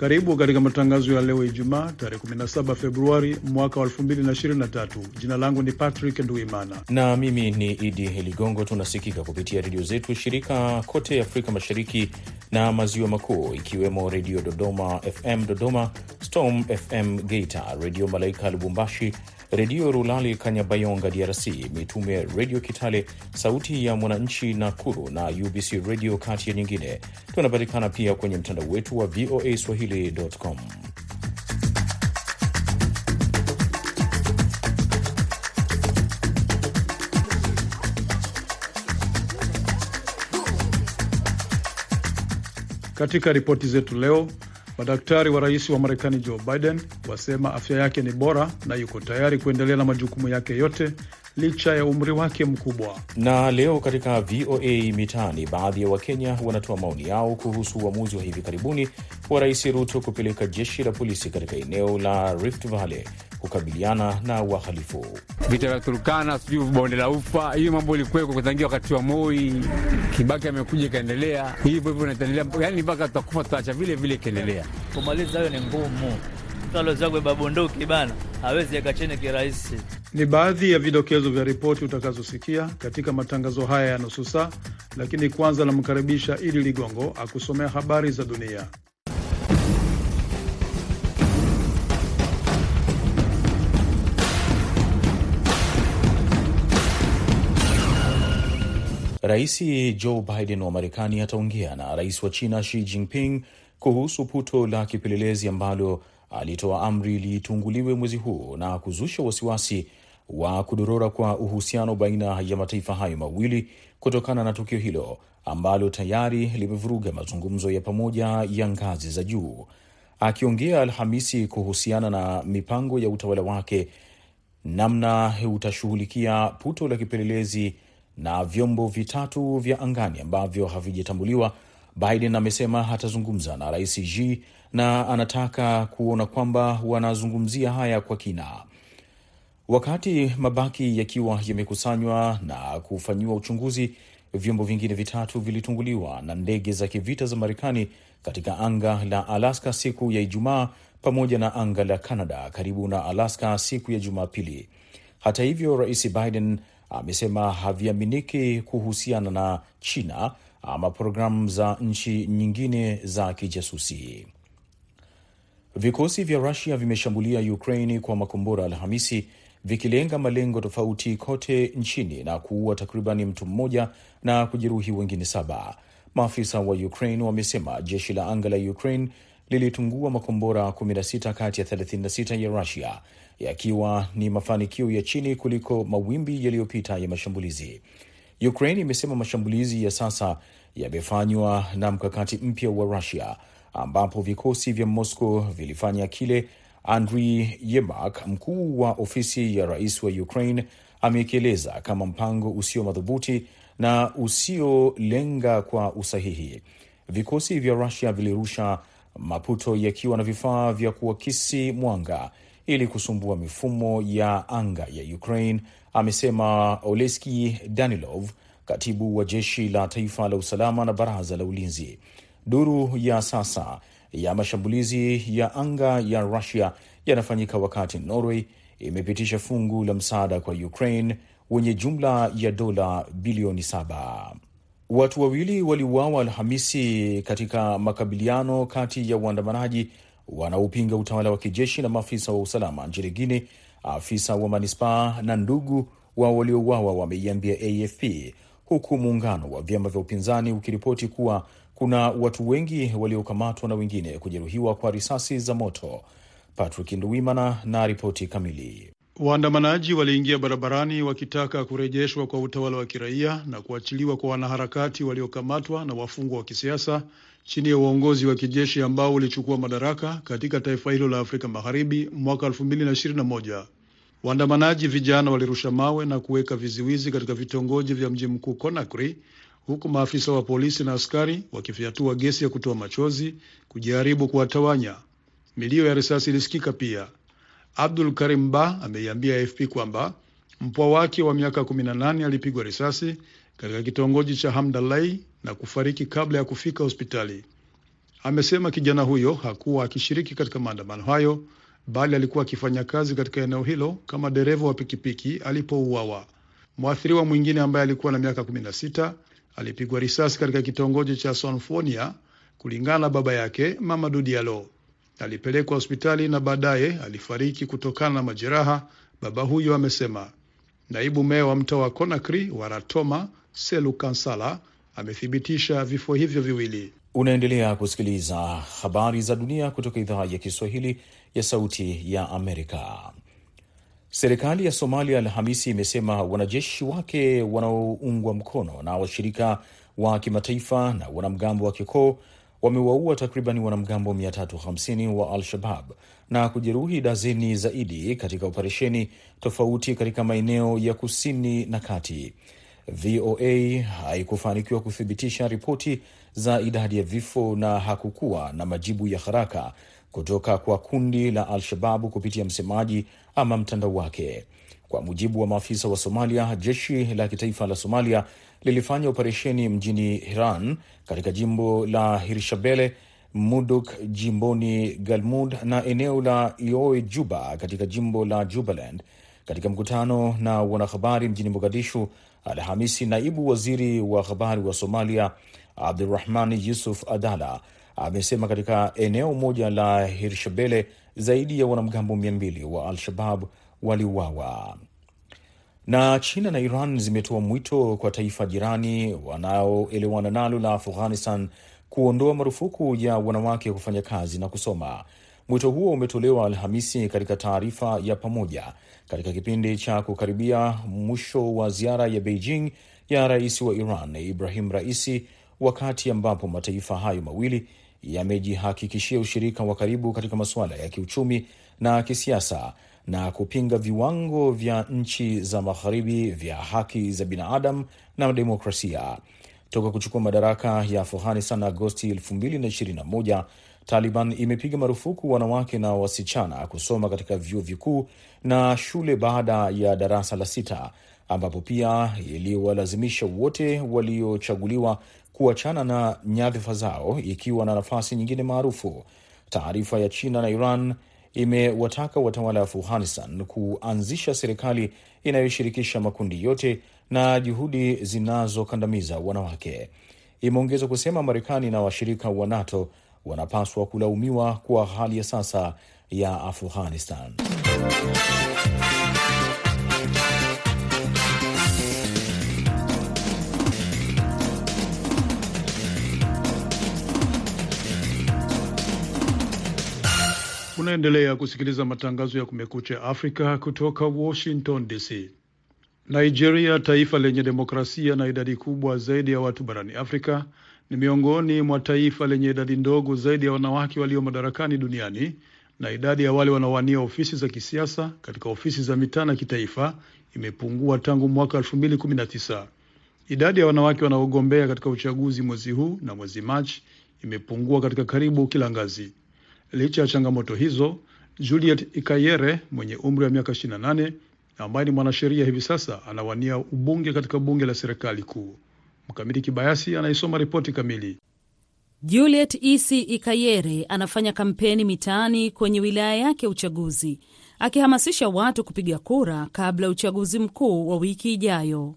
Karibu katika matangazo ya leo Ijumaa, tarehe 17 Februari mwaka wa 2023. Jina langu ni Patrick Nduimana na mimi ni Idi Ligongo. Tunasikika kupitia redio zetu shirika kote Afrika Mashariki na Maziwa Makuu, ikiwemo Redio Dodoma FM Dodoma, Storm FM Geita, Redio Malaika Lubumbashi, Redio Rulali Kanyabayonga DRC, Mitume Redio Kitale, Sauti ya Mwananchi Nakuru na UBC Redio, kati ya nyingine. Tunapatikana pia kwenye mtandao wetu wa VOA Swahili.com. Katika ripoti zetu leo, madaktari wa rais wa Marekani Joe Biden wasema afya yake ni bora na yuko tayari kuendelea na majukumu yake yote licha ya umri wake mkubwa. Na leo katika VOA Mitaani, baadhi ya Wakenya wanatoa maoni yao kuhusu uamuzi wa hivi karibuni wa Rais Ruto kupeleka jeshi la polisi katika eneo la Rift Valley kukabiliana na wahalifu. Vita vya Turkana, sijui bonde la Ufa, hiyo mambo ilikuweko kutangia wakati wa Moi. Kibaki amekuja ikaendelea hivyo hivyo, naendelea yani mpaka tutakufa, tutaacha vile vile ikaendelea. Kumaliza hayo ni ngumu, alozagweba bunduki bana hawezi eka chini kirahisi. Ni baadhi ya vidokezo vya ripoti utakazosikia katika matangazo haya ya nusu saa, lakini kwanza namkaribisha Idi Ligongo akusomea habari za dunia. Rais Joe Biden wa Marekani ataongea na rais wa China Xi Jinping kuhusu puto la kipelelezi ambalo alitoa amri litunguliwe mwezi huu na kuzusha wasiwasi wa kudorora kwa uhusiano baina ya mataifa hayo mawili kutokana na tukio hilo ambalo tayari limevuruga mazungumzo ya pamoja ya ngazi za juu. Akiongea Alhamisi kuhusiana na mipango ya utawala wake namna utashughulikia puto la kipelelezi na vyombo vitatu vya angani ambavyo havijatambuliwa, Biden amesema atazungumza na rais Xi na anataka kuona kwamba wanazungumzia haya kwa kina. Wakati mabaki yakiwa yamekusanywa na kufanyiwa uchunguzi, vyombo vingine vitatu vilitunguliwa na ndege za kivita za Marekani katika anga la Alaska siku ya Ijumaa pamoja na anga la Canada karibu na Alaska siku ya Jumapili. Hata hivyo, rais Biden amesema haviaminiki kuhusiana na China ama programu za nchi nyingine za kijasusi. Vikosi vya Rusia vimeshambulia Ukraini kwa makombora Alhamisi, vikilenga malengo tofauti kote nchini na kuua takribani mtu mmoja na kujeruhi wengine saba. Maafisa wa Ukraine wamesema jeshi la anga la Ukraine lilitungua makombora 16 kati ya 36 ya Rusia, yakiwa ni mafanikio ya chini kuliko mawimbi yaliyopita ya mashambulizi. Ukraine imesema mashambulizi ya sasa yamefanywa na mkakati mpya wa Rusia ambapo vikosi vya Moscow vilifanya kile Andriy Yermak, mkuu wa ofisi ya rais wa Ukraine, amekieleza kama mpango usio madhubuti na usiolenga kwa usahihi. Vikosi vya Rusia vilirusha maputo yakiwa na vifaa vya kuakisi mwanga ili kusumbua mifumo ya anga ya Ukraine, amesema Oleski Danilov, katibu wa jeshi la taifa la usalama na baraza la ulinzi. Duru ya sasa ya mashambulizi ya anga ya Rusia yanafanyika wakati Norway imepitisha fungu la msaada kwa Ukraine wenye jumla ya dola bilioni saba. Watu wawili waliuawa Alhamisi katika makabiliano kati ya waandamanaji wanaopinga utawala wa kijeshi na maafisa wa usalama nchini Guine. Afisa wa manispaa na ndugu wa waliouawa wameiambia AFP, huku muungano wa vyama vya upinzani ukiripoti kuwa kuna watu wengi waliokamatwa na wengine kujeruhiwa kwa risasi za moto. Patrick Nduwimana na ripoti kamili. Waandamanaji waliingia barabarani wakitaka kurejeshwa kwa utawala wa kiraia na kuachiliwa kwa wanaharakati waliokamatwa na wafungwa wa kisiasa chini ya uongozi wa kijeshi ambao ulichukua madaraka katika taifa hilo la Afrika Magharibi mwaka 2021. Waandamanaji vijana walirusha mawe na kuweka viziwizi katika vitongoji vya mji mkuu Conakry, huku maafisa wa polisi na askari wakifyatua gesi ya kutoa machozi kujaribu kuwatawanya. Milio ya risasi ilisikika pia. Abdul Karim Ba ameiambia AFP kwamba mpwa wake wa miaka 18 alipigwa risasi katika kitongoji cha Hamdalai na kufariki kabla ya kufika hospitali. Amesema kijana huyo hakuwa akishiriki katika maandamano hayo, bali alikuwa akifanya kazi katika eneo hilo kama dereva wa pikipiki alipouawa. Mwathiriwa mwingine ambaye alikuwa na miaka 16 alipigwa risasi katika kitongoji cha Sonfonia, kulingana na baba yake Mamadou Diallo. Alipelekwa hospitali na baadaye alifariki kutokana na majeraha, baba huyo amesema. Naibu meya wa mtaa wa Conakry wa Ratoma, Selu Kansala, amethibitisha vifo hivyo viwili. Unaendelea kusikiliza habari za dunia kutoka idhaa ya Kiswahili ya Sauti ya Amerika. Serikali ya Somalia Alhamisi imesema wanajeshi wake wanaoungwa mkono na washirika wa kimataifa na wanamgambo wa kikoo wamewaua takriban wanamgambo 350 wa Al-Shabab na kujeruhi dazeni zaidi katika operesheni tofauti katika maeneo ya kusini na kati. VOA haikufanikiwa kuthibitisha ripoti za idadi ya vifo na hakukuwa na majibu ya haraka kutoka kwa kundi la Al-Shababu kupitia msemaji ama mtandao wake. Kwa mujibu wa maafisa wa Somalia, jeshi la kitaifa la Somalia lilifanya operesheni mjini Hiran katika jimbo la Hirshabelle, Muduk jimboni Galmud na eneo la Ioe Juba katika jimbo la Jubaland. Katika mkutano na wanahabari mjini Mogadishu Alhamisi, naibu waziri wa habari wa Somalia Abdurahman Yusuf Adala amesema katika eneo moja la Hirshabelle zaidi ya wanamgambo mia mbili wa Al-Shabab waliuawa. Na China na Iran zimetoa mwito kwa taifa jirani wanaoelewana nalo la Afghanistan kuondoa marufuku ya wanawake kufanya kazi na kusoma. Mwito huo umetolewa Alhamisi katika taarifa ya pamoja katika kipindi cha kukaribia mwisho wa ziara ya Beijing ya rais wa Iran Ibrahim Raisi, wakati ambapo mataifa hayo mawili yamejihakikishia ushirika wa karibu katika masuala ya kiuchumi na kisiasa na kupinga viwango vya nchi za magharibi vya haki za binadamu na demokrasia. Toka kuchukua madaraka ya Afghanistan Agosti 2021, Taliban imepiga marufuku wanawake na wasichana kusoma katika vyuo vikuu na shule baada ya darasa la sita, ambapo pia iliwalazimisha wote waliochaguliwa kuachana na nyadhifa zao ikiwa na nafasi nyingine maarufu. Taarifa ya China na Iran imewataka watawala wa Afghanistan kuanzisha serikali inayoshirikisha makundi yote na juhudi zinazokandamiza wanawake. Imeongeza kusema Marekani na washirika wa NATO wanapaswa kulaumiwa kwa hali ya sasa ya Afghanistan. Unaendelea kusikiliza matangazo ya Kumekucha Afrika kutoka Washington DC. Nigeria, taifa lenye demokrasia na idadi kubwa zaidi ya watu barani Afrika, ni miongoni mwa taifa lenye idadi ndogo zaidi ya wanawake walio madarakani duniani na idadi ya wale wanaowania ofisi za kisiasa katika ofisi za mitaa na kitaifa imepungua tangu mwaka 2019. Idadi ya wanawake wanaogombea katika uchaguzi mwezi huu na mwezi Machi imepungua katika karibu kila ngazi. Licha ya changamoto hizo, Juliet Ikayere mwenye umri wa miaka 28 ambaye ni mwanasheria hivi sasa anawania ubunge katika bunge la serikali kuu. Mkamiti Kibayasi anaisoma ripoti kamili. Juliet Isi Ikayere anafanya kampeni mitaani kwenye wilaya yake ya uchaguzi akihamasisha watu kupiga kura kabla ya uchaguzi mkuu wa wiki ijayo.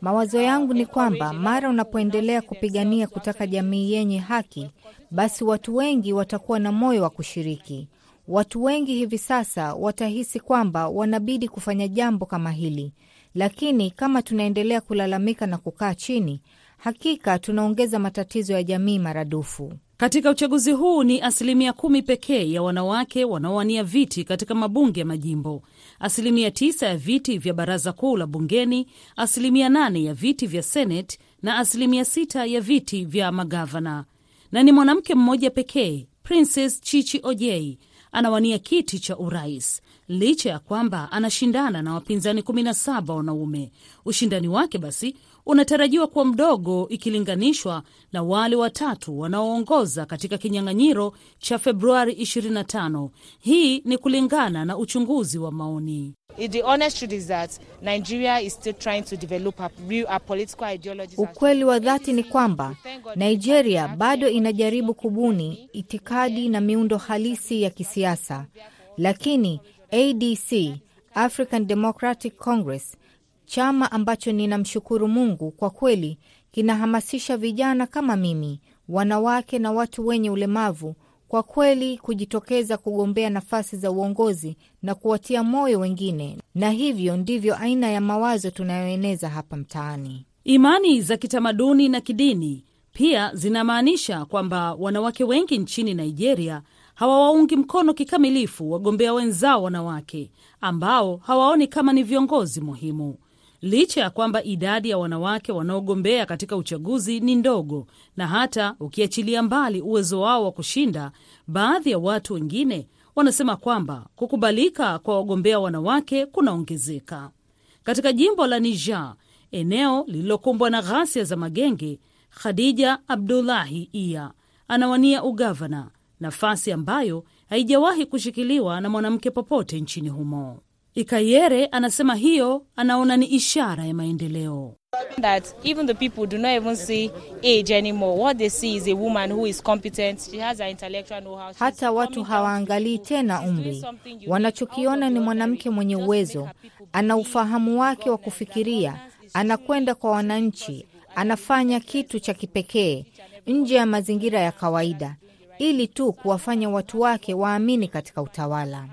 Mawazo yangu ni kwamba mara unapoendelea kupigania kutaka jamii yenye haki, basi watu wengi watakuwa na moyo wa kushiriki. Watu wengi hivi sasa watahisi kwamba wanabidi kufanya jambo kama hili, lakini kama tunaendelea kulalamika na kukaa chini, hakika tunaongeza matatizo ya jamii maradufu. Katika uchaguzi huu ni asilimia kumi pekee ya wanawake wanaowania viti katika mabunge ya majimbo, asilimia tisa ya viti vya baraza kuu la bungeni, asilimia nane ya viti vya seneti na asilimia sita ya viti vya magavana. na ni mwanamke mmoja pekee, Princess Chichi Ojei anawania kiti cha urais licha ya kwamba anashindana na wapinzani 17 wanaume. Ushindani wake basi unatarajiwa kuwa mdogo ikilinganishwa na wale watatu wanaoongoza katika kinyang'anyiro cha Februari 25. Hii ni kulingana na uchunguzi wa maoni. Ukweli wa dhati ni kwamba Nigeria bado inajaribu kubuni itikadi na miundo halisi ya kisiasa, lakini ADC, African Democratic Congress, chama ambacho ninamshukuru Mungu kwa kweli kinahamasisha vijana kama mimi, wanawake na watu wenye ulemavu kwa kweli kujitokeza kugombea nafasi za uongozi na kuwatia moyo wengine, na hivyo ndivyo aina ya mawazo tunayoeneza hapa mtaani. Imani za kitamaduni na kidini pia zinamaanisha kwamba wanawake wengi nchini Nigeria hawawaungi mkono kikamilifu wagombea wenzao wanawake ambao hawaoni kama ni viongozi muhimu. Licha ya kwamba idadi ya wanawake wanaogombea katika uchaguzi ni ndogo, na hata ukiachilia mbali uwezo wao wa kushinda, baadhi ya watu wengine wanasema kwamba kukubalika kwa wagombea wanawake kunaongezeka. Katika jimbo la Niger, eneo lililokumbwa na ghasia za magenge, Khadija Abdullahi Iya anawania ugavana, nafasi ambayo haijawahi kushikiliwa na mwanamke popote nchini humo. Ikayere anasema hiyo anaona ni ishara ya maendeleo. Hata watu hawaangalii tena umri, wanachokiona ni mwanamke mwenye uwezo, ana ufahamu wake wa kufikiria, anakwenda kwa wananchi, anafanya kitu cha kipekee nje ya mazingira ya kawaida, ili tu kuwafanya watu wake waamini katika utawala.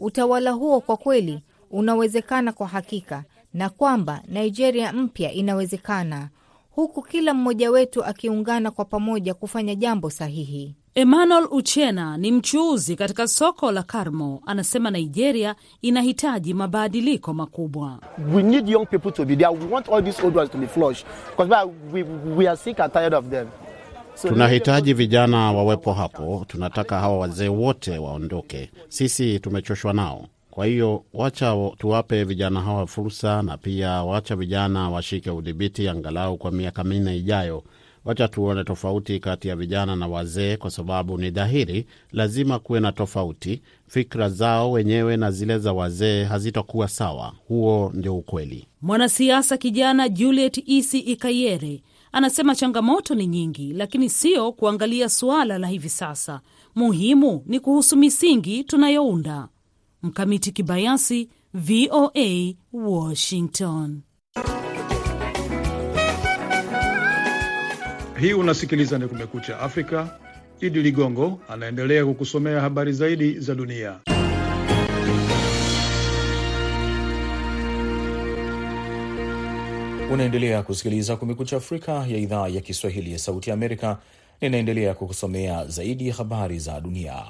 Utawala huo kwa kweli unawezekana kwa hakika, na kwamba Nigeria mpya inawezekana, huku kila mmoja wetu akiungana kwa pamoja kufanya jambo sahihi. Emmanuel Uchena ni mchuuzi katika soko la Karmo, anasema Nigeria inahitaji mabadiliko makubwa. We need young people to be there. We want all these old ones to be flushed because we, we are sick and tired of them. Tunahitaji vijana wawepo hapo, tunataka hawa wazee wote waondoke. Sisi tumechoshwa nao. Kwa hiyo wacha tuwape vijana hawa fursa, na pia wacha vijana washike udhibiti angalau kwa miaka minne ijayo. Wacha tuone tofauti kati ya vijana na wazee, kwa sababu ni dhahiri lazima kuwe na tofauti. Fikra zao wenyewe na zile za wazee hazitakuwa sawa. Huo ndio ukweli. Mwanasiasa kijana Juliet Isi Ikayere anasema changamoto ni nyingi, lakini sio kuangalia suala la hivi sasa. Muhimu ni kuhusu misingi tunayounda. Mkamiti Kibayasi, VOA, Washington. Hii unasikiliza ni Kumekucha Afrika. Idi Ligongo anaendelea kukusomea habari zaidi za dunia. Unaendelea kusikiliza Kumekucha Afrika ya idhaa ya Kiswahili ya Sauti ya Amerika. Ninaendelea kukusomea zaidi ya habari za dunia.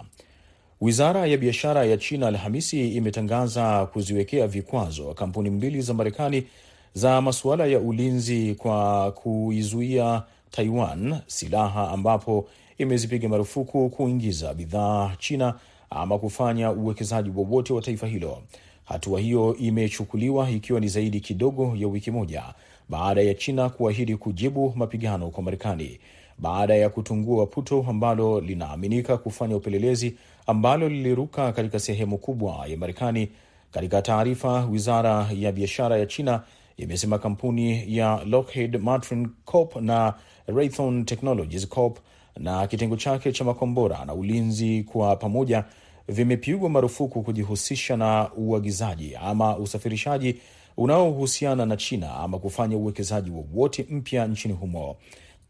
Wizara ya biashara ya China Alhamisi imetangaza kuziwekea vikwazo kampuni mbili za Marekani za masuala ya ulinzi kwa kuizuia Taiwan silaha, ambapo imezipiga marufuku kuingiza bidhaa China ama kufanya uwekezaji wowote wa taifa hilo. Hatua hiyo imechukuliwa ikiwa ni zaidi kidogo ya wiki moja baada ya China kuahidi kujibu mapigano kwa Marekani baada ya kutungua puto ambalo linaaminika kufanya upelelezi ambalo liliruka katika sehemu kubwa ya Marekani. Katika taarifa, wizara ya biashara ya China imesema kampuni ya Lockheed Martin Corp na Raytheon Technologies Corp na kitengo chake cha makombora na ulinzi kwa pamoja vimepigwa marufuku kujihusisha na uagizaji ama usafirishaji unaohusiana na China ama kufanya uwekezaji wowote mpya nchini humo.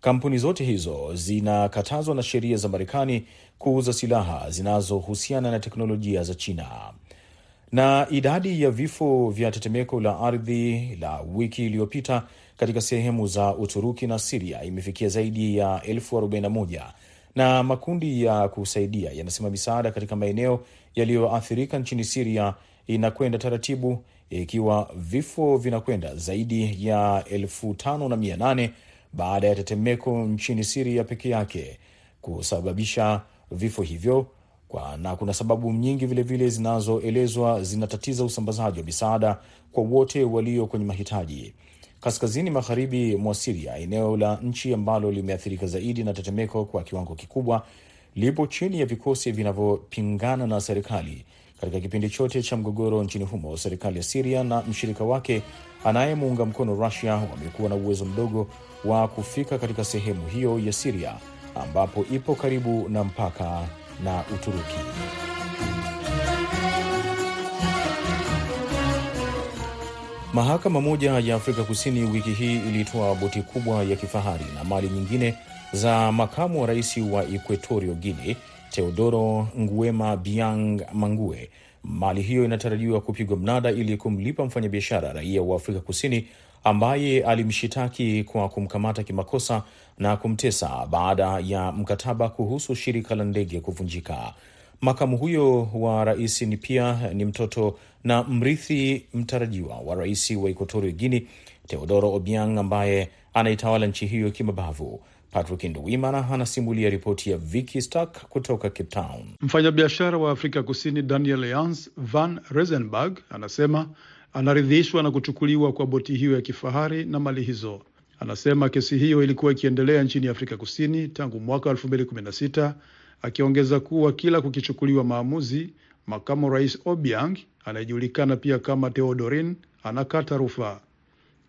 Kampuni zote hizo zinakatazwa na sheria za Marekani kuuza silaha zinazohusiana na teknolojia za China. Na idadi ya vifo vya tetemeko la ardhi la wiki iliyopita katika sehemu za Uturuki na Siria imefikia zaidi ya elfu arobaini na moja na makundi ya kusaidia yanasema misaada katika maeneo yaliyoathirika nchini Siria inakwenda taratibu, ikiwa vifo vinakwenda zaidi ya elfu tano na mia nane baada ya tetemeko nchini Siria peke yake. kusababisha vifo hivyo kwa, na kuna sababu nyingi vilevile zinazoelezwa zinatatiza usambazaji wa misaada kwa wote walio kwenye mahitaji. Kaskazini magharibi mwa Siria, eneo la nchi ambalo limeathirika zaidi na tetemeko kwa kiwango kikubwa, lipo chini ya vikosi vinavyopingana na serikali. Katika kipindi chote cha mgogoro nchini humo, serikali ya Siria na mshirika wake anayemuunga mkono Rusia wamekuwa na uwezo mdogo wa kufika katika sehemu hiyo ya Siria ambapo ipo karibu na mpaka na Uturuki. Mahakama moja ya Afrika Kusini wiki hii ilitoa boti kubwa ya kifahari na mali nyingine za makamu wa rais wa Equatorio Guinea Teodoro Nguema Biang Mangue. Mali hiyo inatarajiwa kupigwa mnada ili kumlipa mfanyabiashara raia wa Afrika Kusini ambaye alimshitaki kwa kumkamata kimakosa na kumtesa baada ya mkataba kuhusu shirika la ndege kuvunjika. Makamu huyo wa rais ni pia ni mtoto na mrithi mtarajiwa wa rais wa Equatorio Guini, Teodoro Obiang ambaye anaitawala nchi hiyo kimabavu. Patrick Nduwimana anasimulia ripoti ya Vicky Stark kutoka Cape Town. Mfanyabiashara wa Afrika Kusini Daniel Jans van Resenberg anasema anaridhishwa na kuchukuliwa kwa boti hiyo ya kifahari na mali hizo. Anasema kesi hiyo ilikuwa ikiendelea nchini Afrika Kusini tangu mwaka 2016, akiongeza kuwa kila kukichukuliwa maamuzi, makamu rais Obiang anayejulikana pia kama Theodorin anakata rufaa.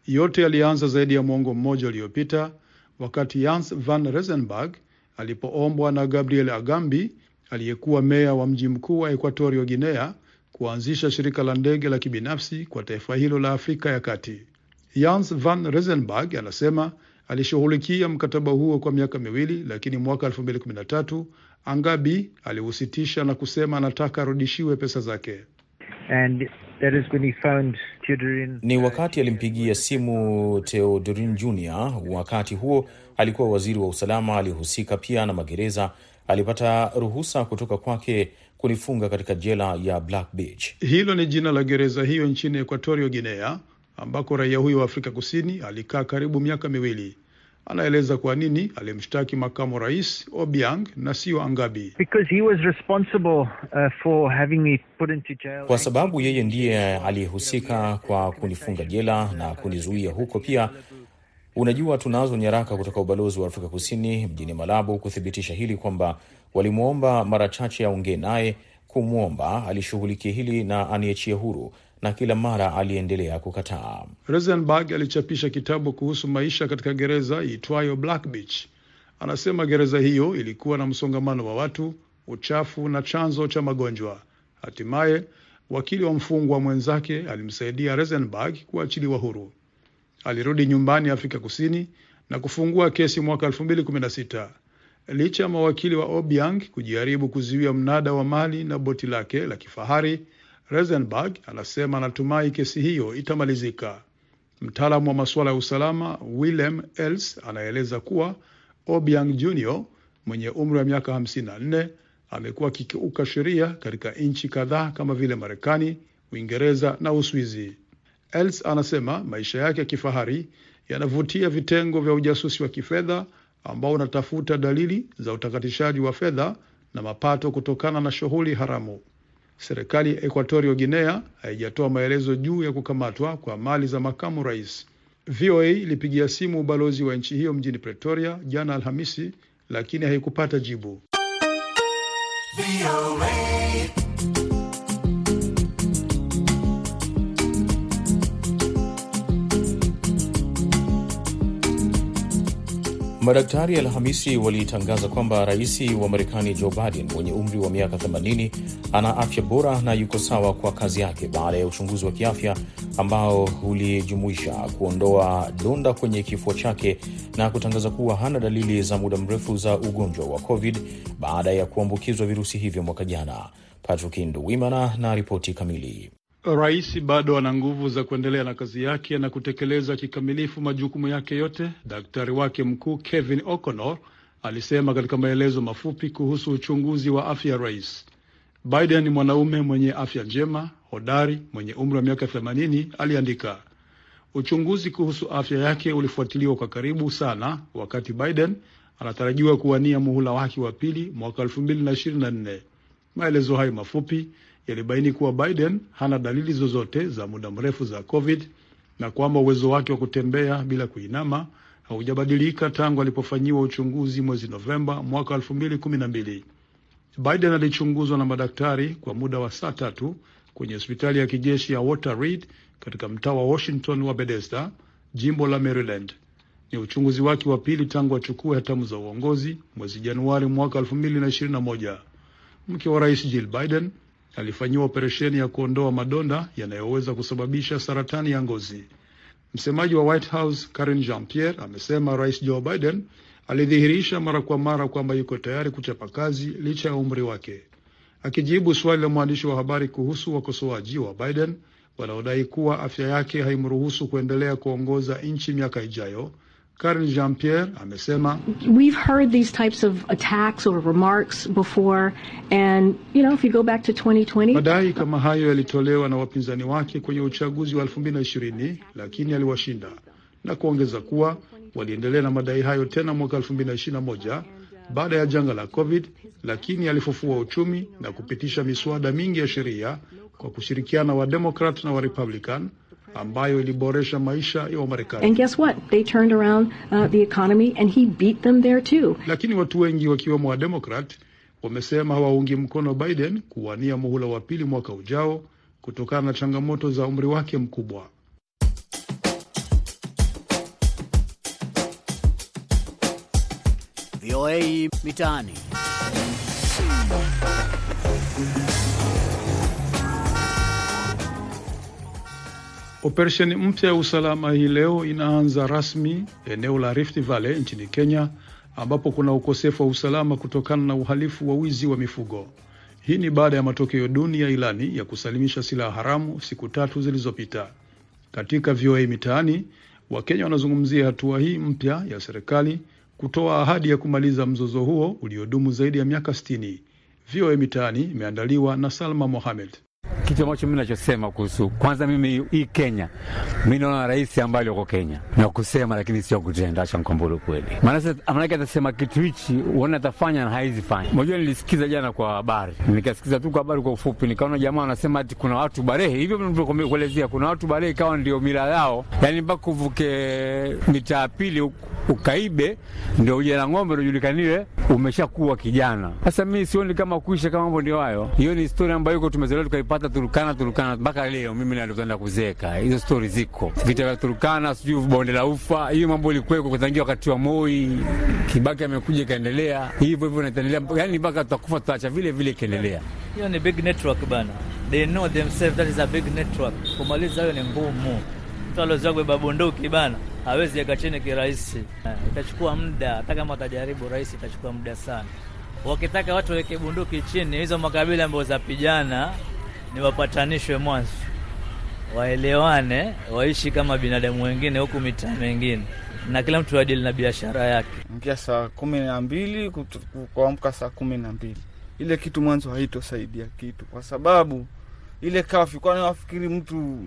Yote yalianza zaidi ya mwongo mmoja uliopita wakati Jens van Resenberg alipoombwa na Gabriel Agambi aliyekuwa meya wa mji mkuu wa Equatorio Guinea kuanzisha shirika la ndege la kibinafsi kwa taifa hilo la Afrika ya Kati. Jens van Resenberg anasema alishughulikia mkataba huo kwa miaka miwili, lakini mwaka 2013 Angabi alihusitisha na kusema anataka arudishiwe pesa zake. And that is when he found Theodorin. Ni wakati alimpigia simu Theodorin Jr. Wakati huo alikuwa waziri wa usalama, alihusika pia na magereza. Alipata ruhusa kutoka kwake kunifunga katika jela ya Black Beach. Hilo ni jina la gereza hiyo nchini Equatorio Guinea, ambako raia huyo wa Afrika Kusini alikaa karibu miaka miwili. Anaeleza kwa nini alimshtaki makamu rais Obiang na sio Angabi. Because he was responsible uh, for having me put into jail. Kwa sababu yeye ndiye aliyehusika kwa kunifunga jela na kunizuia huko. Pia unajua, tunazo nyaraka kutoka ubalozi wa Afrika Kusini mjini Malabo kuthibitisha hili kwamba walimwomba mara chache aongee naye, kumwomba alishughulikia hili na aniachie huru na kila mara aliendelea kukataa. Rosenberg alichapisha kitabu kuhusu maisha katika gereza iitwayo Black Beach. Anasema gereza hiyo ilikuwa na msongamano wa watu, uchafu na chanzo cha magonjwa. Hatimaye wakili wa mfungwa mwenzake alimsaidia Rosenberg kuachiliwa huru. Alirudi nyumbani Afrika Kusini na kufungua kesi mwaka 2016 licha ya mawakili wa Obiang kujaribu kuzuia mnada wa mali na boti lake la kifahari. Rosenberg anasema anatumai kesi hiyo itamalizika. Mtaalamu wa masuala ya usalama Willem Els anaeleza kuwa Obiang Jr mwenye umri wa miaka 54 amekuwa akikiuka sheria katika nchi kadhaa kama vile Marekani, Uingereza na Uswizi. Els anasema maisha yake ya kifahari yanavutia vitengo vya ujasusi wa kifedha ambao unatafuta dalili za utakatishaji wa fedha na mapato kutokana na shughuli haramu. Serikali ya Equatorio Guinea haijatoa maelezo juu ya kukamatwa kwa mali za makamu rais. VOA ilipigia simu ubalozi wa nchi hiyo mjini Pretoria jana Alhamisi, lakini haikupata jibu. Madaktari Alhamisi walitangaza kwamba rais wa Marekani Joe Biden mwenye umri wa miaka 80 ana afya bora na yuko sawa kwa kazi yake baada ya uchunguzi wa kiafya ambao ulijumuisha kuondoa donda kwenye kifua chake na kutangaza kuwa hana dalili za muda mrefu za ugonjwa wa COVID baada ya kuambukizwa virusi hivyo mwaka jana. Patrick Nduwimana na ripoti kamili. Rais bado ana nguvu za kuendelea na kazi yake na kutekeleza kikamilifu majukumu yake yote, daktari wake mkuu Kevin O'Connor alisema katika maelezo mafupi kuhusu uchunguzi wa afya ya rais. Biden ni mwanaume mwenye afya njema, hodari, mwenye umri wa miaka 80, aliandika. Uchunguzi kuhusu afya yake ulifuatiliwa kwa karibu sana wakati Biden anatarajiwa kuwania muhula wake wa pili mwaka 2024. Maelezo hayo mafupi yalibaini kuwa Biden hana dalili zozote za muda mrefu za COVID na kwamba uwezo wake wa kutembea bila kuinama haujabadilika tangu alipofanyiwa uchunguzi mwezi Novemba mwaka 2012. Biden alichunguzwa na madaktari kwa muda wa saa tatu kwenye hospitali ya kijeshi ya Walter Reed katika mtaa wa Washington wa Bethesda, jimbo la Maryland. Ni uchunguzi wake wa pili tangu achukue hatamu za uongozi mwezi Januari mwaka 2021. Mke wa rais Jill Biden alifanyiwa operesheni ya kuondoa madonda yanayoweza kusababisha saratani ya ngozi. Msemaji wa White House Karine Jean-Pierre amesema rais Joe Biden alidhihirisha mara kwa mara kwamba yuko tayari kuchapa kazi licha ya umri wake. Akijibu swali la mwandishi wa habari kuhusu wakosoaji wa Biden wanaodai kuwa afya yake haimruhusu kuendelea kuongoza nchi miaka ijayo, Karine Jean-Pierre amesema We've heard these types of attacks or remarks before and you know if you go back to 2020 madai kama hayo yalitolewa na wapinzani wake kwenye uchaguzi wa 2020 lakini aliwashinda, na kuongeza kuwa waliendelea na madai hayo tena mwaka 2021 baada ya janga la COVID, lakini alifufua uchumi na kupitisha miswada mingi ya sheria kwa kushirikiana wa Democrat na wa Republican ambayo iliboresha maisha ya Wamarekani. and guess what they turned around uh, the economy and he beat them there too Lakini watu wengi wakiwemo wa Democrat wamesema hawaungi mkono Biden kuwania muhula wa pili mwaka ujao kutokana na changamoto za umri wake mkubwa. VOA Mitaani. Operesheni mpya ya usalama hii leo inaanza rasmi eneo la Rift Valley nchini Kenya, ambapo kuna ukosefu wa usalama kutokana na uhalifu wa wizi wa mifugo. Hii ni baada ya matokeo duni ya ilani ya kusalimisha silaha haramu siku tatu zilizopita. Katika VOA Mitaani, Wakenya wanazungumzia hatua hii mpya ya serikali kutoa ahadi ya kumaliza mzozo huo uliodumu zaidi ya miaka 60. VOA Mitaani imeandaliwa na Salma Mohamed. Kitu ambacho mi nachosema kuhusu kwanza, mimi hii Kenya, mi naona rais ambaye yuko Kenya na kusema, lakini sio kutenda. Acha nikwambie kweli, maanake atasema kitu hichi uone atafanya na haizi fanya. Unajua, nilisikiza jana kwa habari, nikasikiza tu kwa habari kwa ufupi, nikaona jamaa wanasema ati kuna watu Barehe, hivyo nilivyokuelezea, kuna watu Barehe ikawa ndio mila yao, yani mpaka uvuke mitaa pili ukaibe ndio uje na ng'ombe ujulikaniwe umeshakuwa kijana. Sasa mi sioni kama kuisha kama mambo ndio hayo. Hiyo ni stori ambayo iko tumezaliwa tukaipata Turukana, Turukana mpaka leo. Mimi ndio kuzeka, hizo stori ziko, vita vya Turukana, sijui bonde la ufa, hiyo mambo ilikuweko kutangia wakati wa Moi. Kibaki amekuja ikaendelea hivyo hivyo, naendelea yani mpaka tutakufa, tutaacha vile vile ikaendelea. Hiyo ni big network bana, they know themselves that is a big network. Kumaliza hiyo ni ngumu. Mtu aliozoea kubeba bunduki bana hawezi eka chini kirahisi, itachukua muda. Hata kama watajaribu rahisi, itachukua muda sana. Wakitaka watu waweke bunduki chini, hizo makabila ambayo zapigana ni wapatanishwe mwanzo, waelewane, waishi kama binadamu wengine huku mitaa mengine, na kila mtu adili na biashara yake. Ingia saa kumi na mbili kuamka saa kumi na mbili ile kitu mwanzo haitosaidia kitu, kwa sababu ile kafi, kwani wafikiri mtu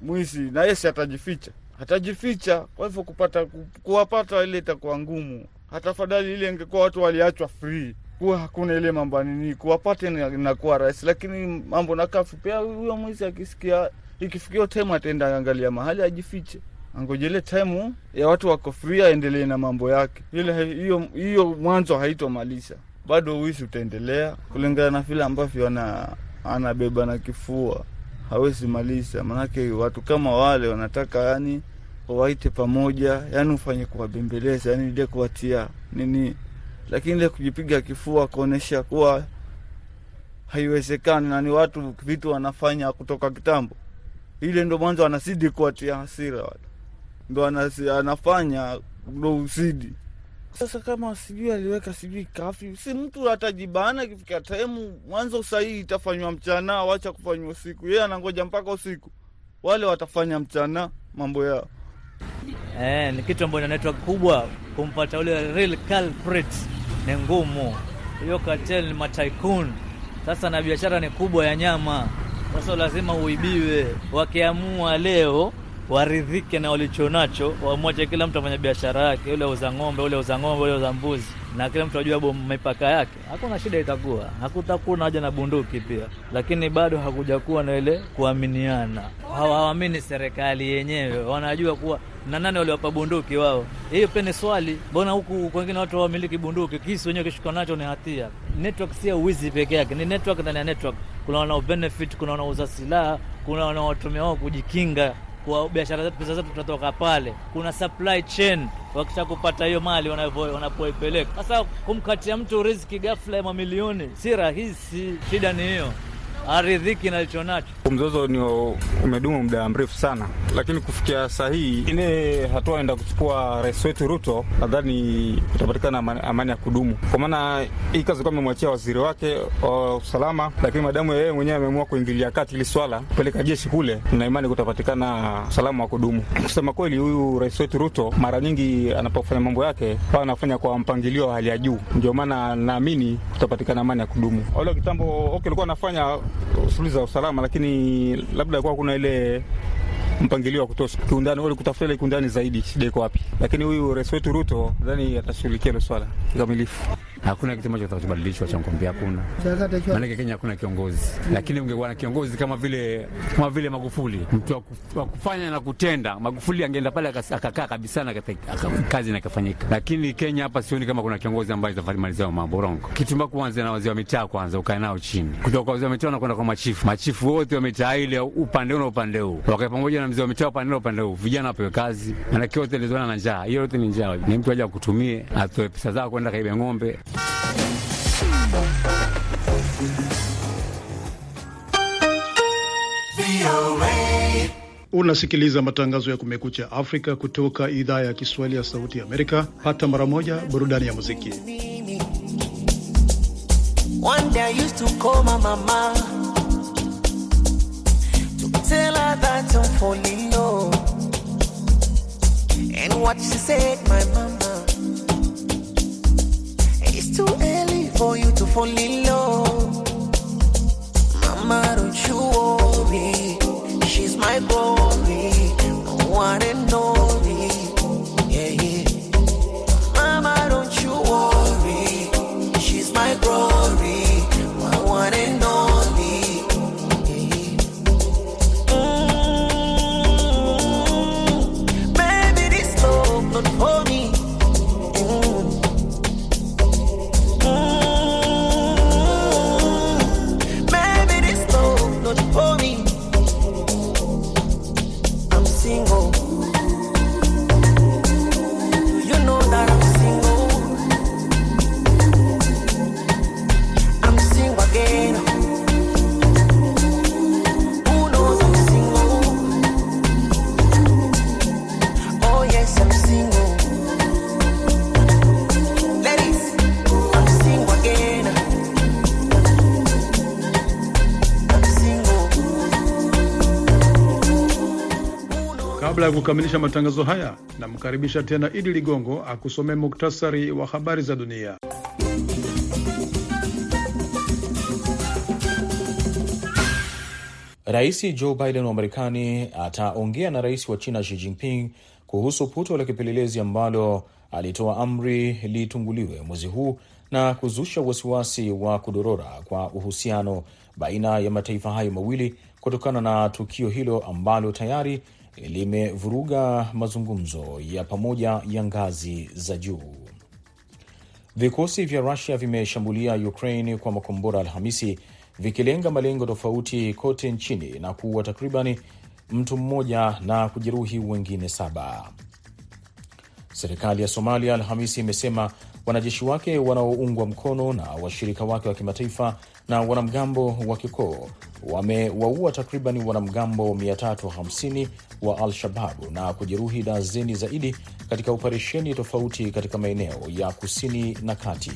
mwizi na yesi atajificha atajificha. Kwa hivyo kupata kuwapata ile itakuwa ngumu. Hata fadhali ile ingekuwa watu waliachwa free, kuwa hakuna ile mambo nini, kuwapate nakuwa rahisi, lakini mambo na kafu pia. Huyo mwizi akisikia ikifikia time ataenda angalia mahali ajifiche, angojele time ya watu wako free, aendelee na mambo yake. Ile hiyo hiyo mwanzo haitomalisha, bado wizi utaendelea kulingana na vile ambavyo ana anabeba na kifua hawezi malisha. manake watu kama wale wanataka yani wawaite pamoja, yani ufanye kuwabembeleza, yani ile kuwatia nini, lakini ile kujipiga kifua kuonyesha kuwa haiwezekani na ni watu vitu wanafanya kutoka kitambo, ile ndo mwanzo anazidi kuwatia hasira watu, ndo anafanya ndo uzidi sasa kama sijui aliweka sijui kafi, si mtu atajibana kifika taimu mwanzo. sahihi itafanywa mchana, wacha kufanywa usiku. Yeye anangoja mpaka usiku, wale watafanya mchana mambo yao. Eh, ni kitu ambacho network kubwa. Kumpata ule real culprit ni ngumu. Hiyo cartel ni mataikun sasa, na biashara ni kubwa ya nyama. Sasa lazima uibiwe. Wakiamua leo waridhike na walichonacho, wamwache kila mtu afanya biashara yake, ule uza ng'ombe, ule uza ng'ombe, ule uza mbuzi, na kila mtu ajua mipaka yake, hakuna shida itakuwa, hakutakuwa na haja na bunduki pia, lakini bado hakuja kuwa na ile kuaminiana. Hawaamini serikali yenyewe, wanajua kuwa na nani waliwapa bunduki wao. Hiyo pia ni swali, mbona huku kwengine watu hawamiliki bunduki, kisi wenyewe kishuka nacho ni hatia. Network sio wizi peke yake, ni network ndani ya network. Kuna wanao benefit, kuna wanaouza silaha, kuna wanaotumia wao kujikinga kwa biashara zetu, pesa zetu tunatoka pale. Kuna supply chain, wakisha kupata hiyo mali wanapoipeleka. Sasa kumkatia mtu riziki ghafla ya mamilioni si rahisi, shida ni hiyo aridhiki na nacho. Mzozo ni umedumu muda mrefu sana, lakini kufikia saa hii ile hatua enda kuchukua rais wetu Ruto, nadhani itapatikana amani ya kudumu, kwa maana hii kazi kuwa amemwachia waziri wake wa usalama, lakini madamu yeye mwenyewe ameamua kuingilia kati hili swala, kupeleka jeshi kule, na imani kutapatikana usalama wa kudumu. Kusema kweli, huyu rais wetu Ruto mara nyingi anapofanya mambo yake huwa anafanya kwa mpangilio wa hali ya juu, ndio maana naamini kutapatikana amani ya kudumu. Wale kitambo okay, alikuwa anafanya shughuli za usalama, lakini labda kuwa kuna ile mpangilio wa kutosha kiundani, wale kutafuta ile kiundani zaidi, shida iko wapi? Lakini huyu rais wetu Ruto nadhani atashughulikia hilo swala kikamilifu. Hakuna kitu ambacho kitabadilishwa cha mkwambia, hakuna. Maanake Kenya hakuna kiongozi, lakini ungekuwa na kiongozi kama vile kama vile Magufuli, mtu wa kufanya na kutenda. Magufuli angeenda pale akakaa kabisa na kazi nakafanyika, lakini Kenya hapa sioni kama kuna kiongozi ambaye itamalizia mambo rongo. kitumba. kuanza na wazee wa mitaa kwanza, ukae nao chini, kutoka kwa wazee wa mitaa na kwa machifu. Machifu wote wa mitaa ile upande huu na upande huu wakae pamoja na mzee wa mitaa upande na upande huu, vijana wapewe kazi, manake wote lizoana na njaa. Hiyo yote ni njaa, ni mtu aja akutumie, atoe pesa zao kwenda kaibe ng'ombe. Unasikiliza matangazo ya Kumekucha Afrika kutoka idhaa ya Kiswahili ya Sauti ya Amerika. Pata mara moja burudani ya muziki. For you to fall in love. Mama, don't you worry, she's my glory, ya kukamilisha matangazo haya, namkaribisha tena Idi Ligongo akusomee muktasari wa habari za dunia. Rais Joe Biden wa Marekani ataongea na rais wa China Xi Jinping kuhusu puto la kipelelezi ambalo alitoa amri litunguliwe mwezi huu na kuzusha wasiwasi wa kudorora kwa uhusiano baina ya mataifa hayo mawili kutokana na tukio hilo ambalo tayari limevuruga mazungumzo ya pamoja ya ngazi za juu. Vikosi vya Rusia vimeshambulia Ukraine kwa makombora Alhamisi vikilenga malengo tofauti kote nchini na kuua takribani mtu mmoja na kujeruhi wengine saba. Serikali ya Somalia Alhamisi imesema wanajeshi wake wanaoungwa mkono na washirika wake wa kimataifa na wanamgambo wa kikoo wamewaua takriban wanamgambo 350 wa Al-Shababu na kujeruhi dazeni zaidi katika operesheni tofauti katika maeneo ya kusini na kati.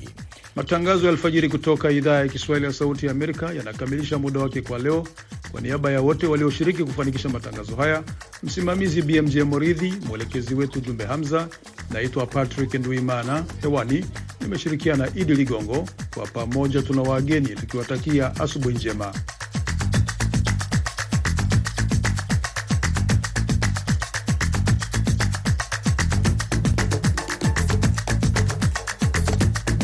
Matangazo ya alfajiri kutoka idhaa ya Kiswahili ya Sauti ya Amerika yanakamilisha muda wake kwa leo. Kwa niaba ya wote walioshiriki kufanikisha matangazo haya, msimamizi BMJ Moridhi, mwelekezi wetu Jumbe Hamza, naitwa Patrick Nduimana. Hewani nimeshirikiana Idi Ligongo. Kwa pamoja tuna wageni tukiwatakia asubuhi njema.